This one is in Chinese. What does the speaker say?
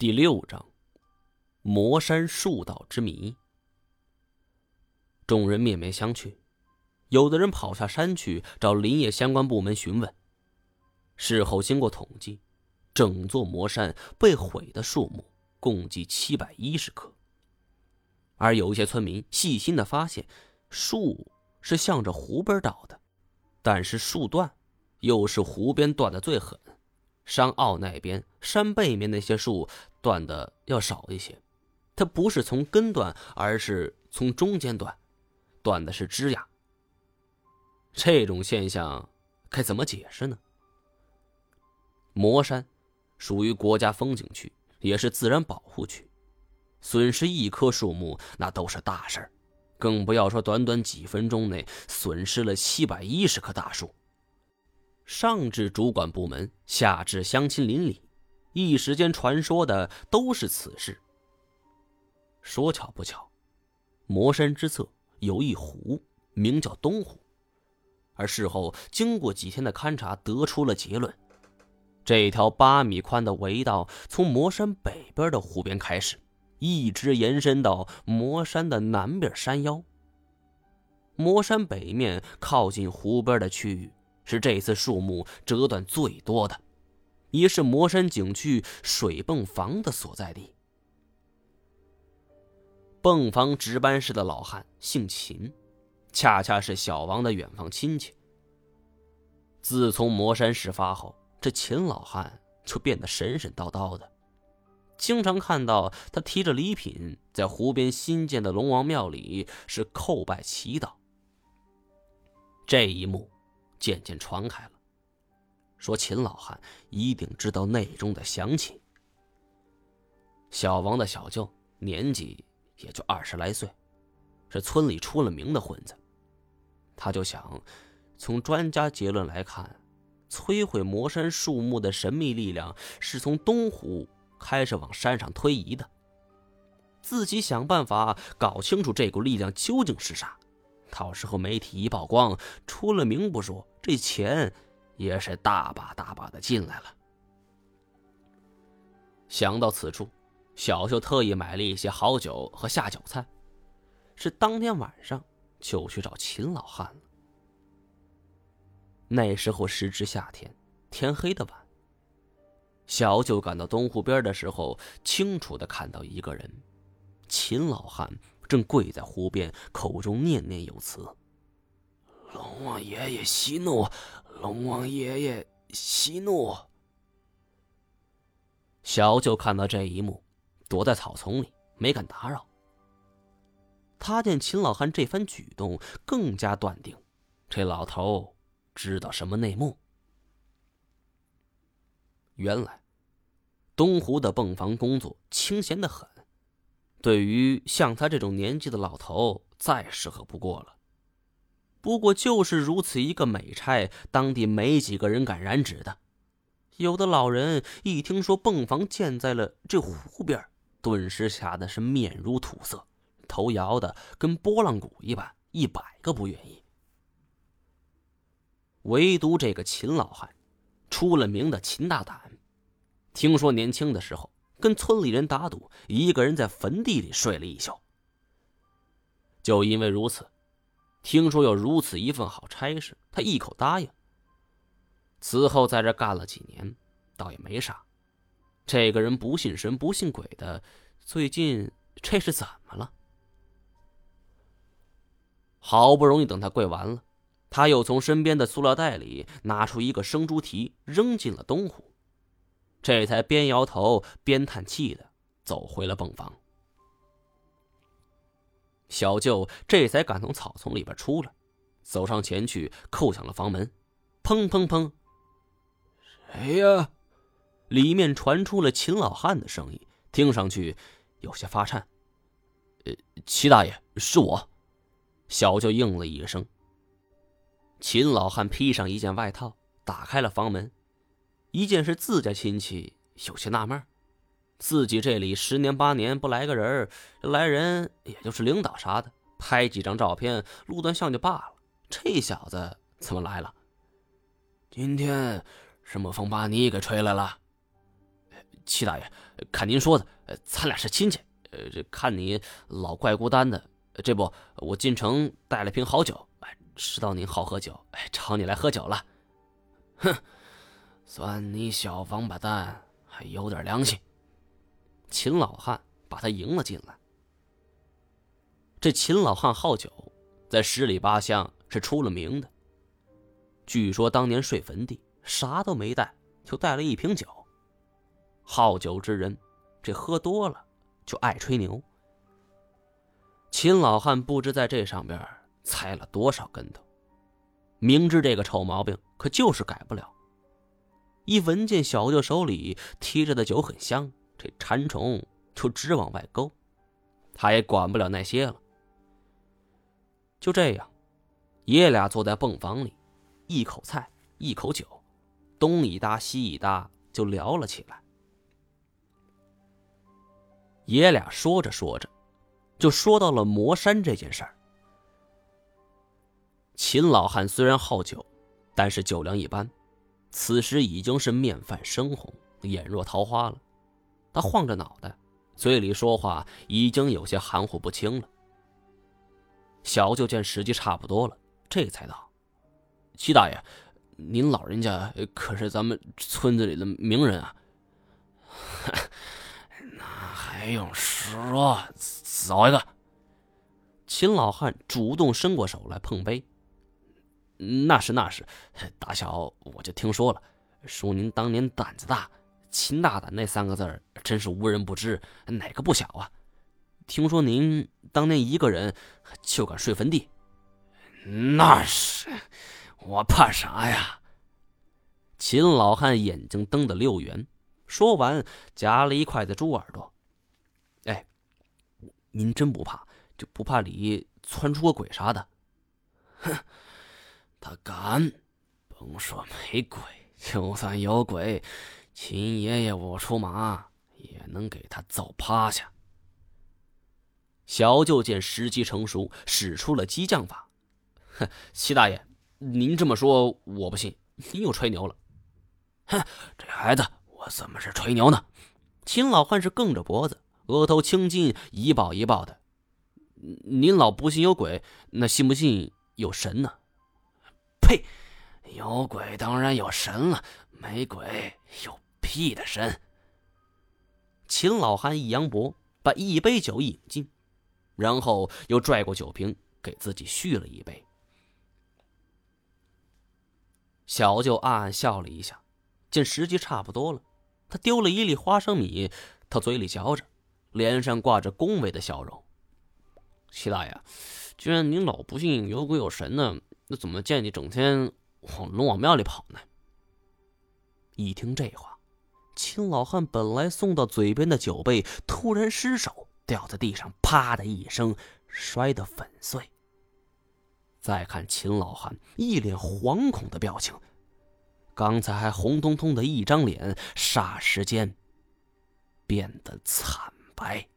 第六章，魔山树道之谜。众人面面相觑，有的人跑下山去找林业相关部门询问。事后经过统计，整座魔山被毁的树木共计七百一十棵。而有一些村民细心的发现，树是向着湖边倒的，但是树段又是湖边断的最狠。山坳那边山背面那些树断的要少一些，它不是从根断，而是从中间断，断的是枝桠。这种现象该怎么解释呢？魔山属于国家风景区，也是自然保护区，损失一棵树木那都是大事儿，更不要说短短几分钟内损失了七百一十棵大树。上至主管部门，下至乡亲邻里，一时间传说的都是此事。说巧不巧，魔山之侧有一湖，名叫东湖。而事后经过几天的勘察，得出了结论：这条八米宽的围道从魔山北边的湖边开始，一直延伸到魔山的南边山腰。魔山北面靠近湖边的区域。是这次树木折断最多的，也是魔山景区水泵房的所在地。泵房值班室的老汉姓秦，恰恰是小王的远房亲戚。自从魔山事发后，这秦老汉就变得神神叨叨的，经常看到他提着礼品在湖边新建的龙王庙里是叩拜祈祷。这一幕。渐渐传开了，说秦老汉一定知道内中的详情。小王的小舅年纪也就二十来岁，是村里出了名的混子。他就想，从专家结论来看，摧毁魔山树木的神秘力量是从东湖开始往山上推移的。自己想办法搞清楚这股力量究竟是啥。到时候媒体一曝光，出了名不说，这钱也是大把大把的进来了。想到此处，小秀特意买了一些好酒和下酒菜，是当天晚上就去找秦老汉了。那时候时值夏天，天黑的晚。小九赶到东湖边的时候，清楚的看到一个人，秦老汉。正跪在湖边，口中念念有词：“龙王爷爷息怒，龙王爷爷息怒。”小九看到这一幕，躲在草丛里，没敢打扰。他见秦老汉这番举动，更加断定，这老头知道什么内幕。原来，东湖的泵房工作清闲的很。对于像他这种年纪的老头，再适合不过了。不过就是如此一个美差，当地没几个人敢染指的。有的老人一听说泵房建在了这湖边，顿时吓得是面如土色，头摇的跟拨浪鼓一般，一百个不愿意。唯独这个秦老汉，出了名的秦大胆。听说年轻的时候。跟村里人打赌，一个人在坟地里睡了一宿。就因为如此，听说有如此一份好差事，他一口答应。此后在这干了几年，倒也没啥。这个人不信神不信鬼的，最近这是怎么了？好不容易等他跪完了，他又从身边的塑料袋里拿出一个生猪蹄，扔进了东湖。这才边摇头边叹气的走回了泵房。小舅这才敢从草丛里边出来，走上前去叩响了房门，砰砰砰！谁呀？里面传出了秦老汉的声音，听上去有些发颤。呃，齐大爷，是我。小舅应了一声。秦老汉披上一件外套，打开了房门。一见是自家亲戚，有些纳闷自己这里十年八年不来个人来人也就是领导啥的，拍几张照片录段像就罢了。这小子怎么来了？今天什么风把你给吹来了？齐大爷，看您说的，咱俩是亲戚，呃，这看你老怪孤单的，这不，我进城带了瓶好酒，哎，知道您好喝酒，哎，找你来喝酒了。哼，算你小王八蛋，还有点良心。秦老汉把他迎了进来。这秦老汉好酒，在十里八乡是出了名的。据说当年睡坟地，啥都没带，就带了一瓶酒。好酒之人，这喝多了就爱吹牛。秦老汉不知在这上边踩了多少跟头，明知这个臭毛病，可就是改不了。一闻见小舅手里提着的酒很香，这馋虫就直往外勾，他也管不了那些了。就这样，爷俩坐在泵房里，一口菜，一口酒，东一搭西一搭，就聊了起来。爷俩说着说着，就说到了磨山这件事儿。秦老汉虽然好酒，但是酒量一般，此时已经是面泛深红，眼若桃花了。他晃着脑袋，嘴里说话已经有些含糊不清了。小舅见时机差不多了，这才道：“齐大爷，您老人家可是咱们村子里的名人啊。” 那还用说？走一个！秦老汉主动伸过手来碰杯。那是那是，大小我就听说了，说您当年胆子大，秦大胆那三个字真是无人不知，哪个不小啊？听说您当年一个人就敢睡坟地？那是，我怕啥呀？秦老汉眼睛瞪得溜圆，说完夹了一筷子猪耳朵。哎您真不怕？就不怕里窜出个鬼啥的？哼，他敢！甭说没鬼，就算有鬼，秦爷爷我出马也能给他揍趴下。小舅见时机成熟，使出了激将法。哼，齐大爷，您这么说我不信，您又吹牛了。哼，这孩子，我怎么是吹牛呢？秦老汉是梗着脖子。额头青筋一抱一抱的，您老不信有鬼，那信不信有神呢？呸！有鬼当然有神了，没鬼有屁的神！秦老汉一扬脖，把一杯酒饮尽，然后又拽过酒瓶给自己续了一杯。小舅暗暗笑了一下，见时机差不多了，他丢了一粒花生米，他嘴里嚼着。脸上挂着恭维的笑容。齐大爷，既然您老不信有鬼有神呢，那怎么见你整天往龙王庙里跑呢？一听这话，秦老汉本来送到嘴边的酒杯突然失手掉在地上，啪的一声摔得粉碎。再看秦老汉一脸惶恐的表情，刚才还红彤彤的一张脸，霎时间变得惨。白。